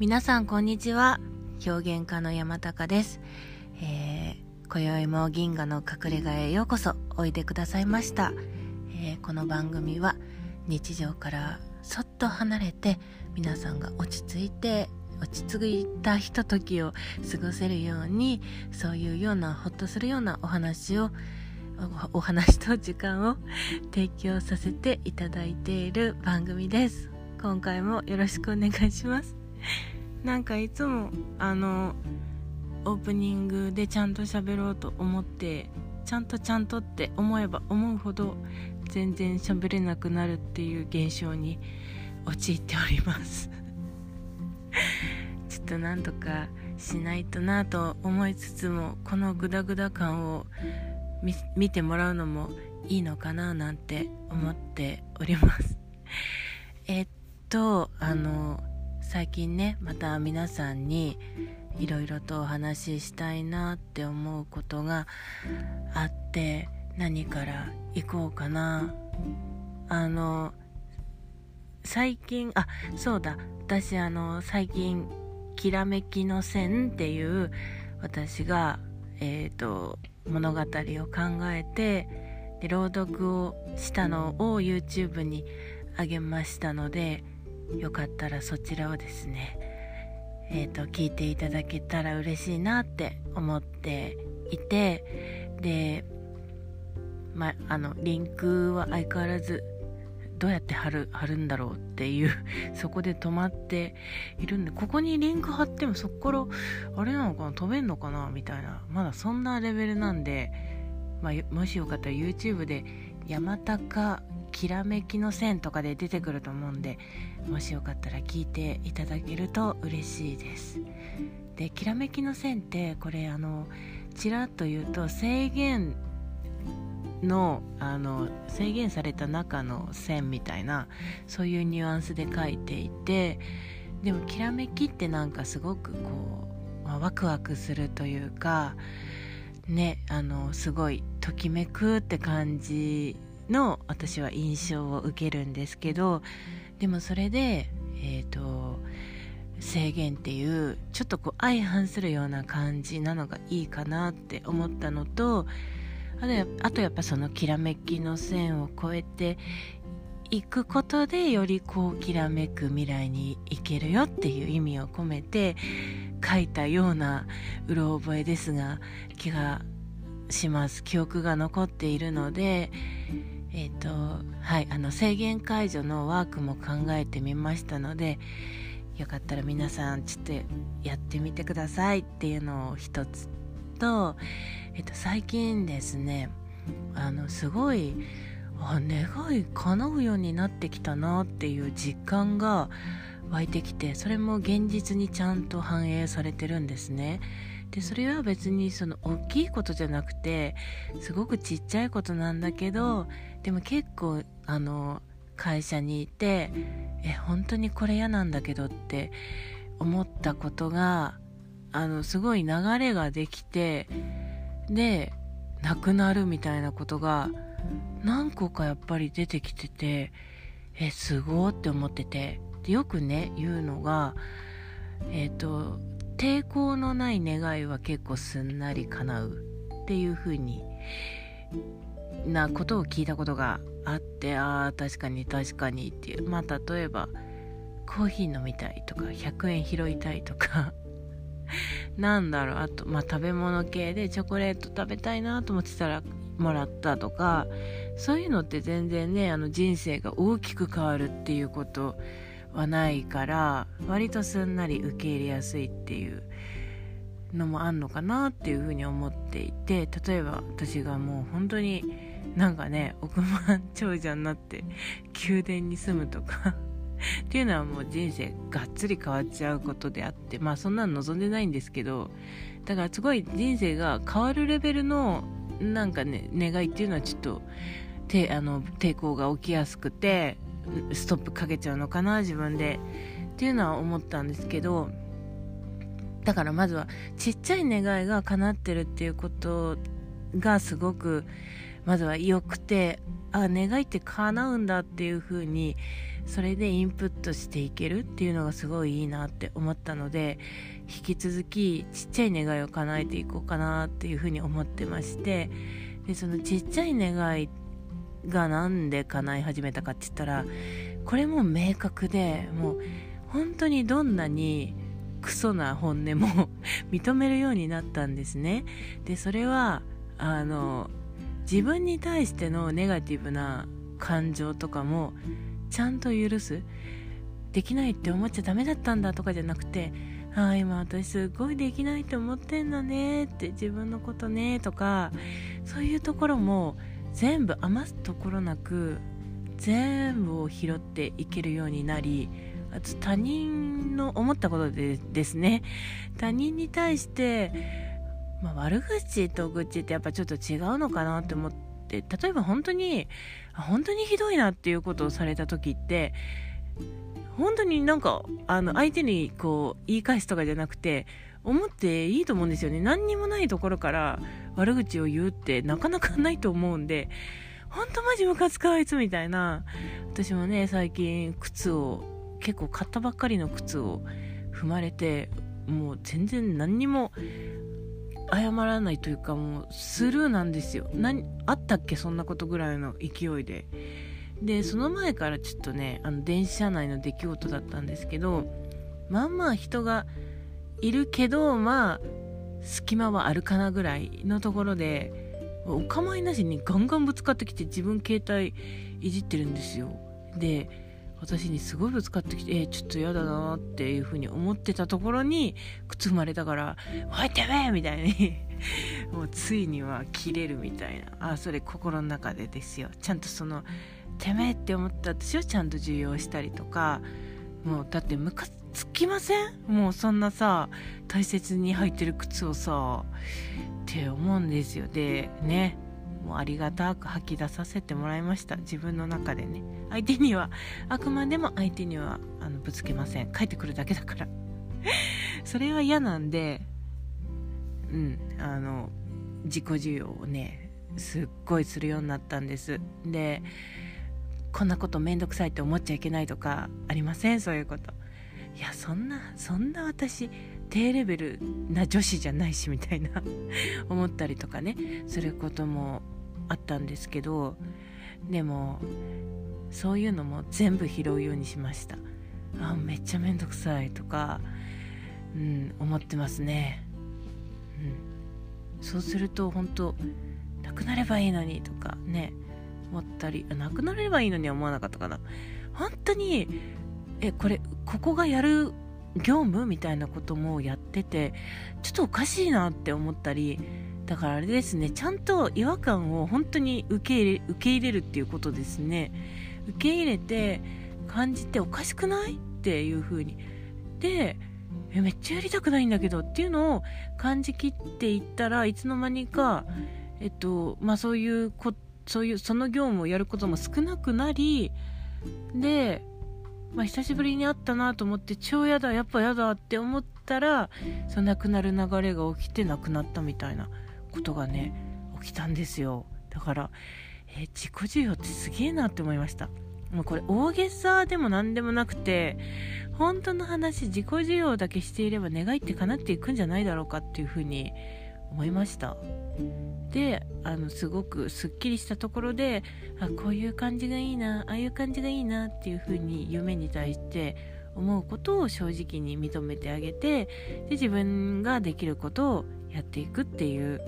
皆さんこんにちは。表現家の山高です、えー、今宵も銀河の隠れ家へようこそ。おいでくださいました、えー、この番組は日常からそっと離れて皆さんが落ち着いて落ち着いたひとときを過ごせるようにそういうようなほっとするようなお話をお話と時間を提供させていただいている番組です。今回もよろしくお願いします。なんかいつもあのオープニングでちゃんと喋ろうと思ってちゃんとちゃんとって思えば思うほど全然喋れなくなるっていう現象に陥っております。ちょっとなんとかしないとなと思いつつもこのグダグダ感を見てもらうのもいいのかななんて思っております。えっとあの最近ねまた皆さんにいろいろとお話ししたいなって思うことがあって何から行こうかな。あの最近あそうだ。私あの最近「きらめきの線」っていう私がえっ、ー、と物語を考えてで朗読をしたのを YouTube にあげましたのでよかったらそちらをですねえーと、聞いていただけたら嬉しいなって思っていてで、まあのリンクは相変わらずどうやって貼る貼るんだろうっていう そこで止まっているんでここにリンク貼ってもそこからあれなのかな飛べんのかなみたいなまだそんなレベルなんで、まあ、もしよかったら YouTube で山高きらめきの線とかで出てくると思うんでもしよかったら聞いていただけると嬉しいです。できらめきの線ってこれあのちらっと言うと制限のあの制限された中の線みたいなそういうニュアンスで書いていてでもきらめきってなんかすごくこう、まあ、ワクワクするというかねあのすごいときめくって感じの私は印象を受けるんですけどでもそれでえっ、ー、と制限っていうちょっとこう相反するような感じなのがいいかなって思ったのとあとあとやっぱそのきらめきの線を越えていくことでよりこうきらめく未来に行けるよっていう意味を込めて書いたようなうろ覚えですが気がします。記憶が残っているのでえっ、ー、とはいあの制限解除のワークも考えてみましたのでよかったら皆さんちょっとやってみてくださいっていうのを一つと、え、ー、と、最近ですねあのすごいあ願い叶うようになってきたなっていう実感が湧いてきてそれも現実にちゃんと反映されてるんですね。でそれは別にその大きいことじゃなくてすごくちっちゃいことなんだけどでも結構あの会社にいてえ本当にこれ嫌なんだけどって思ったことがあのすごい流れができてでなくなるみたいなことが何個かやっぱり出てきててえすごーって思っててでよくね言うのがえっ、ー、と抵抗のない願いは結構すんなり叶うっていう風になことを聞いたことがあってああ確かに確かにっていう。まあ例えばコーヒー飲みたいとか100円拾いたいとか なんだろう。あとまあ食べ物系でチョコレート食べたいなと思ってたらもらったとかそういうのって全然ねあの人生が大きく変わるっていうことはないから割とすんなり受け入れやすいっていうのもあんのかなっていうふうに思っていて例えば私がもう本当になんかね億万長者になって宮殿に住むとかっていうのはもう人生がっつり変わっちゃうことであってまあそんなの望んでないんですけどだからすごい人生が変わるレベルのなんかね願いっていうのはちょっとてあの抵抗が起きやすくてストップかけちゃうのかな自分で。っていうのは思ったんですけどだからまずはちっちゃい願いが叶ってるっていうことがすごくまずは良くてあ願いって叶うんだっていう風にそれでインプットしていけるっていうのがすごいいいなって思ったので引き続きちっちゃい願いを叶えていこうかなっていう風に思ってましてでそのちっちゃい願いがなんで叶い始めたかって言ったらこれも明確でもう本当にどんなにクソな本音も 認めるようになったんですね。でそれはあの自分に対してのネガティブな感情とかもちゃんと許す。できないって思っちゃダメだったんだとかじゃなくてああ今私すごいできないと思ってんだねって自分のことねとかそういうところも全部余すところなく全部を拾っていけるようになりあと他人の思ったことでですね。他人に対して、まあ、悪口と愚痴ってやっぱちょっと違うのかなって思って例えば本当に本当にひどいなっていうことをされた時って本当になんかあの相手にこう言い返すとかじゃなくて思っていいと思うんですよね。何にもないところから悪口を言うってなかなかないと思うんでほんとマジムカつくあいつみたいな。私もね最近靴を結構買ったばっかりの靴を踏まれてもう全然何にも謝らないというかもうスルーなんですよ。何あったっけそんなことぐらいの勢いで。でその前からちょっとねあの電車内の出来事だったんですけどまあまあ人がいるけどまあ隙間はあるかなぐらいのところでお構いなしにガンガンぶつかってきて自分携帯いじってるんですよ。で私にすごいぶつかってきてえー、ちょっと嫌だなっていう風に思ってたところに靴踏まれたから「おいてめえ!」みたいに。もうついには切れるみたいな。あそれ心の中でですよ。ちゃんとそのてめえって思った私をちゃんと受容したりとか。もうだってムカつきません？もうそんなさ大切に履いてる靴をさって思うんですよ。でねもうありがたく吐き出させてもらいました。自分の中でね。相手にはあくまでも相手にはあのぶつけません。帰ってくるだけだから。それは嫌なんでうんあの自己需要をねすっごいするようになったんです。でこんなことめんどくさいって思っちゃいけないとかありません？そういうこと。いやそんなそんな私低レベルな女子じゃないしみたいな思ったりとかね。することもあったんですけど。でもそういうのも全部拾うようにしました。あめっちゃめんどくさいとか、うん、思ってますね、うん、そうすると本当なくなればいいのにとかね。思ったりなくなればいいのには思わなかったかな。本当にえこれここがやる業務みたいなこともやっててちょっとおかしいなって思ったりだからあれですねちゃんと違和感を本当に受け入れ受け入れるっていうことですね。受け入れて感じておかしくないっていう風に。でえめっちゃやりたくないんだけどっていうのを感じきっていったらいつの間にかえっとまあそういうことそういうその業務をやることも少なくなりでまあ、久しぶりに会ったなと思って超やだやっぱやだって思ったらその亡くなる流れが起きて亡くなったみたいなことがね起きたんですよ。だから、えー、自己需要ってすげえなって思いました。もうこれ大げさでも何でもなくて本当の話自己需要だけしていれば願いって叶っていくんじゃないだろうかっていうふうに思いました。であのすごくすっきりしたところであこういう感じがいいなああいう感じがいいなっていう風に夢に対して思うことを正直に認めてあげてで自分ができることをやっていくっていう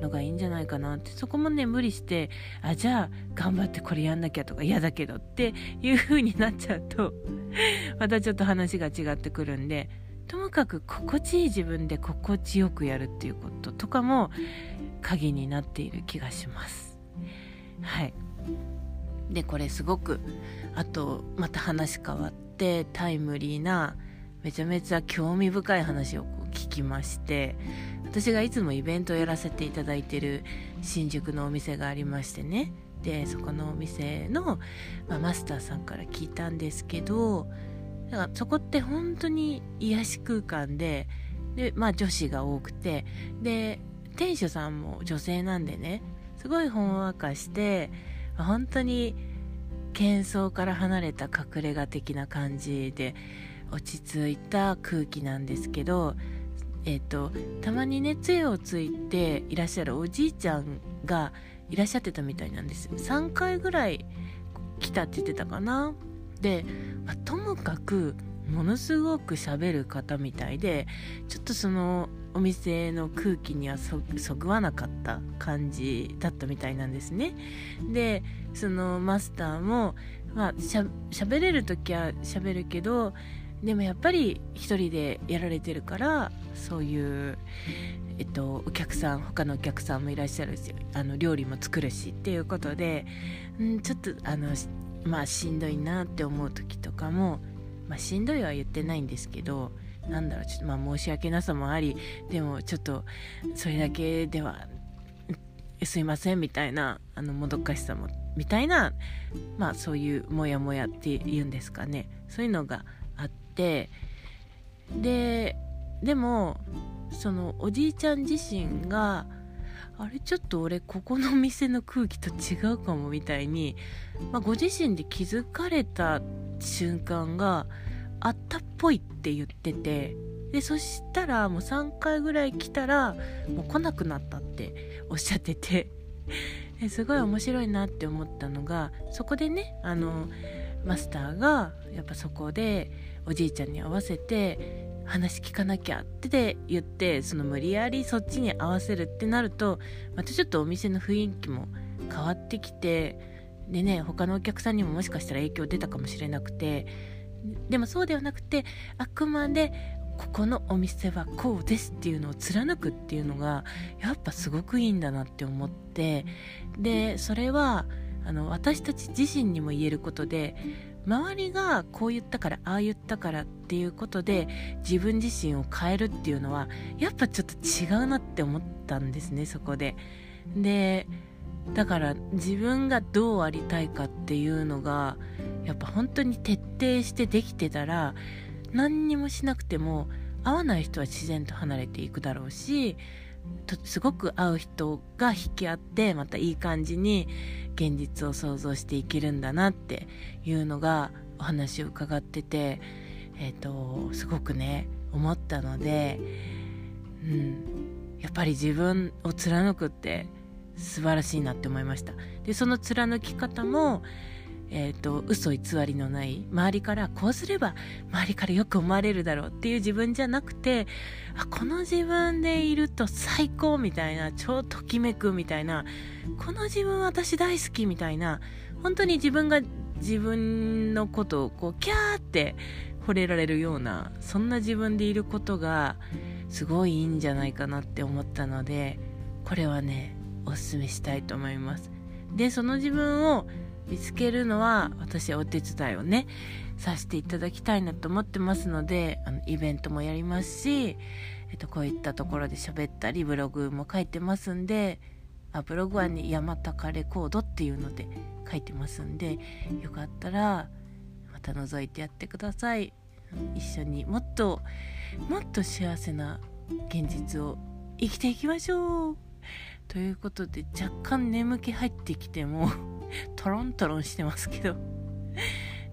のがいいんじゃないかなって。そこもね無理してあじゃあ頑張ってこれやんなきゃとか嫌だけどっていう風になっちゃうと またちょっと話が違ってくるんでともかく心地いい自分で心地よくやるっていうこととかも鍵になっている気がします。はい。でこれすごくあとまた話変わってタイムリーなめちゃめちゃ興味深い話を聞きまして私がいつもイベントをやらせていただいてる新宿のお店がありましてね。でそこのお店の、まあ、マスターさんから聞いたんですけどだからそこって本当に癒し空間でで、まあ、女子が多くてで店主さんも女性なんでねすごいほんわかして本当に喧騒から離れた隠れ家的な感じで落ち着いた空気なんですけどえーと、たまにね杖をついていらっしゃるおじいちゃんがいらっしゃってたみたいなんです。3回ぐらい来たって言ってたかな。で、まあ、ともかくものすごく喋る方みたいでちょっとそのお店の空気にはそぐわなかった感じだったみたいなんですね。でそのマスターもまあしゃ喋れる時は喋るけどでもやっぱり一人でやられてるからそういうえっと、お客さん他のお客さんもいらっしゃるしあの料理も作るしっていうことで、ん、ちょっとあのまあしんどいなって思う時とかも、まあ、しんどいは言ってないんですけどなんだろうちょっとまあ申し訳なさもありでもちょっとそれだけではすいませんみたいなあのもどかしさもみたいなまあそういうモヤモヤっていうんですかね。そういうのがあってででもそのおじいちゃん自身があれちょっと俺ここの店の空気と違うかもみたいに、まあ、ご自身で気づかれた瞬間があったっぽいって言っててでそしたらもう3回ぐらい来たらもう来なくなったって おっしゃっててすごい面白いなって思ったのがそこでねあのマスターがやっぱそこでおじいちゃんに合わせて話聞かなきゃって言ってその無理やりそっちに合わせるってなるとまたちょっとお店の雰囲気も変わってきてでね他のお客さんにももしかしたら影響出たかもしれなくてでもそうではなくてあくまでここのお店はこうですっていうのを貫くっていうのがやっぱすごくいいんだなって思ってでそれはあの私たち自身にも言えることで周りがこう言ったからああ言ったからっていうことで自分自身を変えるっていうのはやっぱちょっと違うなって思ったんですねそこで。でだから自分がどうありたいかっていうのがやっぱ本当に徹底してできてたら何にもしなくても合わない人は自然と離れていくだろうしすごく合う人が引き合ってまたいい感じに現実を想像していけるんだなっていうのがお話を伺ってて、えーと、すごくね思ったので、うん、やっぱり自分を貫くって素晴らしいなって思いました。でその貫き方もえーと、嘘偽りのない周りからこうすれば周りからよく思われるだろうっていう自分じゃなくてあこの自分でいると最高みたいな超ときめくみたいなこの自分私大好きみたいな本当に自分が自分のことをこうキャーって惚れられるようなそんな自分でいることがすごいいいんじゃないかなって思ったのでこれはねおすすめしたいと思います。でその自分を見つけるのは私はお手伝いをねさせていただきたいなと思ってますのであのイベントもやりますし、えっと、こういったところで喋ったりブログも書いてますんであブログはね山高レコードっていうので書いてますんでよかったらまた覗いてやってください。一緒にもっともっと幸せな現実を生きていきましょう。ということで若干眠気入ってきても トロントロンしてますけど。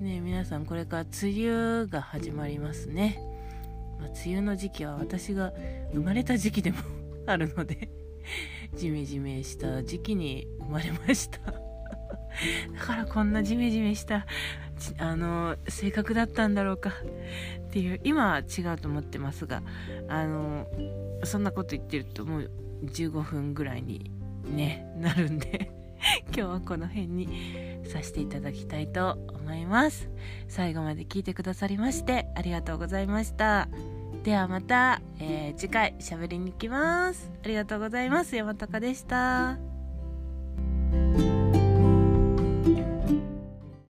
ね皆さんこれから梅雨が始まりますね、まあ、梅雨の時期は私が生まれた時期でもあるのでジメジメした時期に生まれました。だからこんなジメジメしたあの性格だったんだろうか。っていう今は違うと思ってますがあのそんなこと言ってるともう15分ぐらいにねなるんで。今日はこの辺にさせていただきたいと思います。最後まで聞いてくださりましてありがとうございました。ではまた、えー、次回喋りに行きます。ありがとうございます。山高でした。